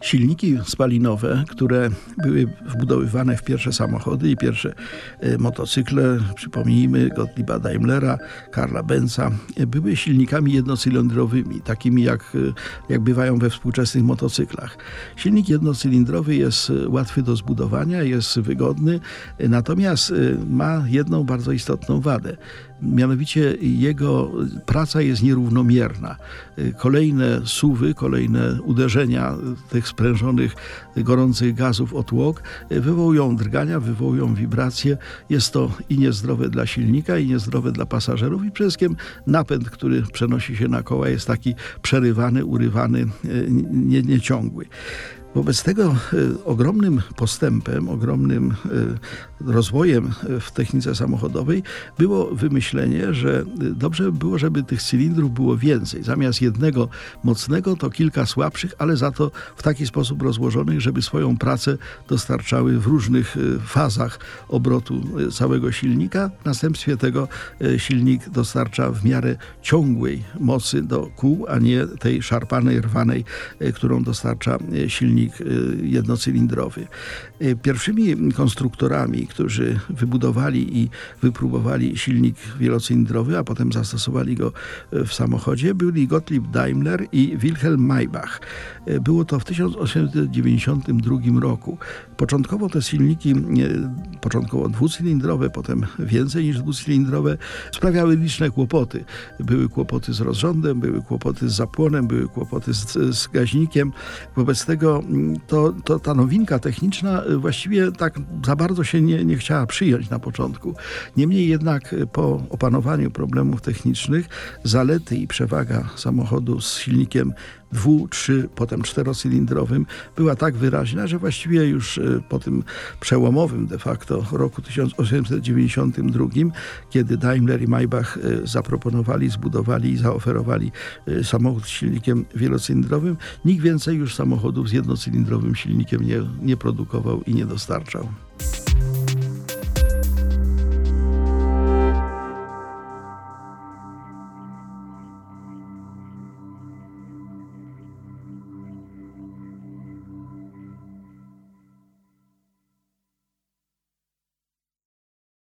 Silniki spalinowe, które były wbudowywane w pierwsze samochody i pierwsze e, motocykle, przypomnijmy Gottlieba Daimlera, Karla Benza, e, były silnikami jednocylindrowymi, takimi jak, e, jak bywają we współczesnych motocyklach. Silnik jednocylindrowy jest łatwy do zbudowania, jest wygodny, natomiast ma jedną bardzo istotną wadę. Mianowicie jego praca jest nierównomierna. Kolejne suwy, kolejne uderzenia tych sprężonych, gorących gazów o tłok wywołują drgania, wywołują wibracje. Jest to i niezdrowe dla silnika, i niezdrowe dla pasażerów i przede wszystkim napęd, który przenosi się na koła jest taki przerywany, urywany, nie, nieciągły. Wobec tego e, ogromnym postępem, ogromnym e, rozwojem w technice samochodowej było wymyślenie, że dobrze by było, żeby tych cylindrów było więcej. Zamiast jednego mocnego, to kilka słabszych, ale za to w taki sposób rozłożonych, żeby swoją pracę dostarczały w różnych e, fazach obrotu całego silnika. W następstwie tego silnik dostarcza w miarę ciągłej mocy do kół, a nie tej szarpanej, rwanej, którą dostarcza silnik silnik y, jednocylindrowy. Y, pierwszymi konstruktorami, którzy wybudowali i wypróbowali silnik wielocylindrowy, a potem zastosowali go y, w samochodzie, byli Gottlieb Daimler i Wilhelm Maybach. Było to w 1892 roku. Początkowo te silniki, początkowo dwucylindrowe, potem więcej niż dwucylindrowe, sprawiały liczne kłopoty. Były kłopoty z rozrządem, były kłopoty z zapłonem, były kłopoty z, z gaźnikiem. Wobec tego to, to ta nowinka techniczna y, właściwie tak za bardzo się nie, nie chciała przyjąć na początku. Niemniej jednak y, po opanowaniu problemów technicznych zalety i przewaga samochodu z silnikiem dwu, trzy, potem czterocylindrowym była tak wyraźna, że właściwie już y, po tym przełomowym de facto roku 1892, kiedy Daimler i Maybach zaproponowali, zbudowali i zaoferowali samochód z silnikiem wielocylindrowym, nikt więcej już samochodów z jednocylindrowym cylindrowym silnikiem nie, nie produkował i nie dostarczał.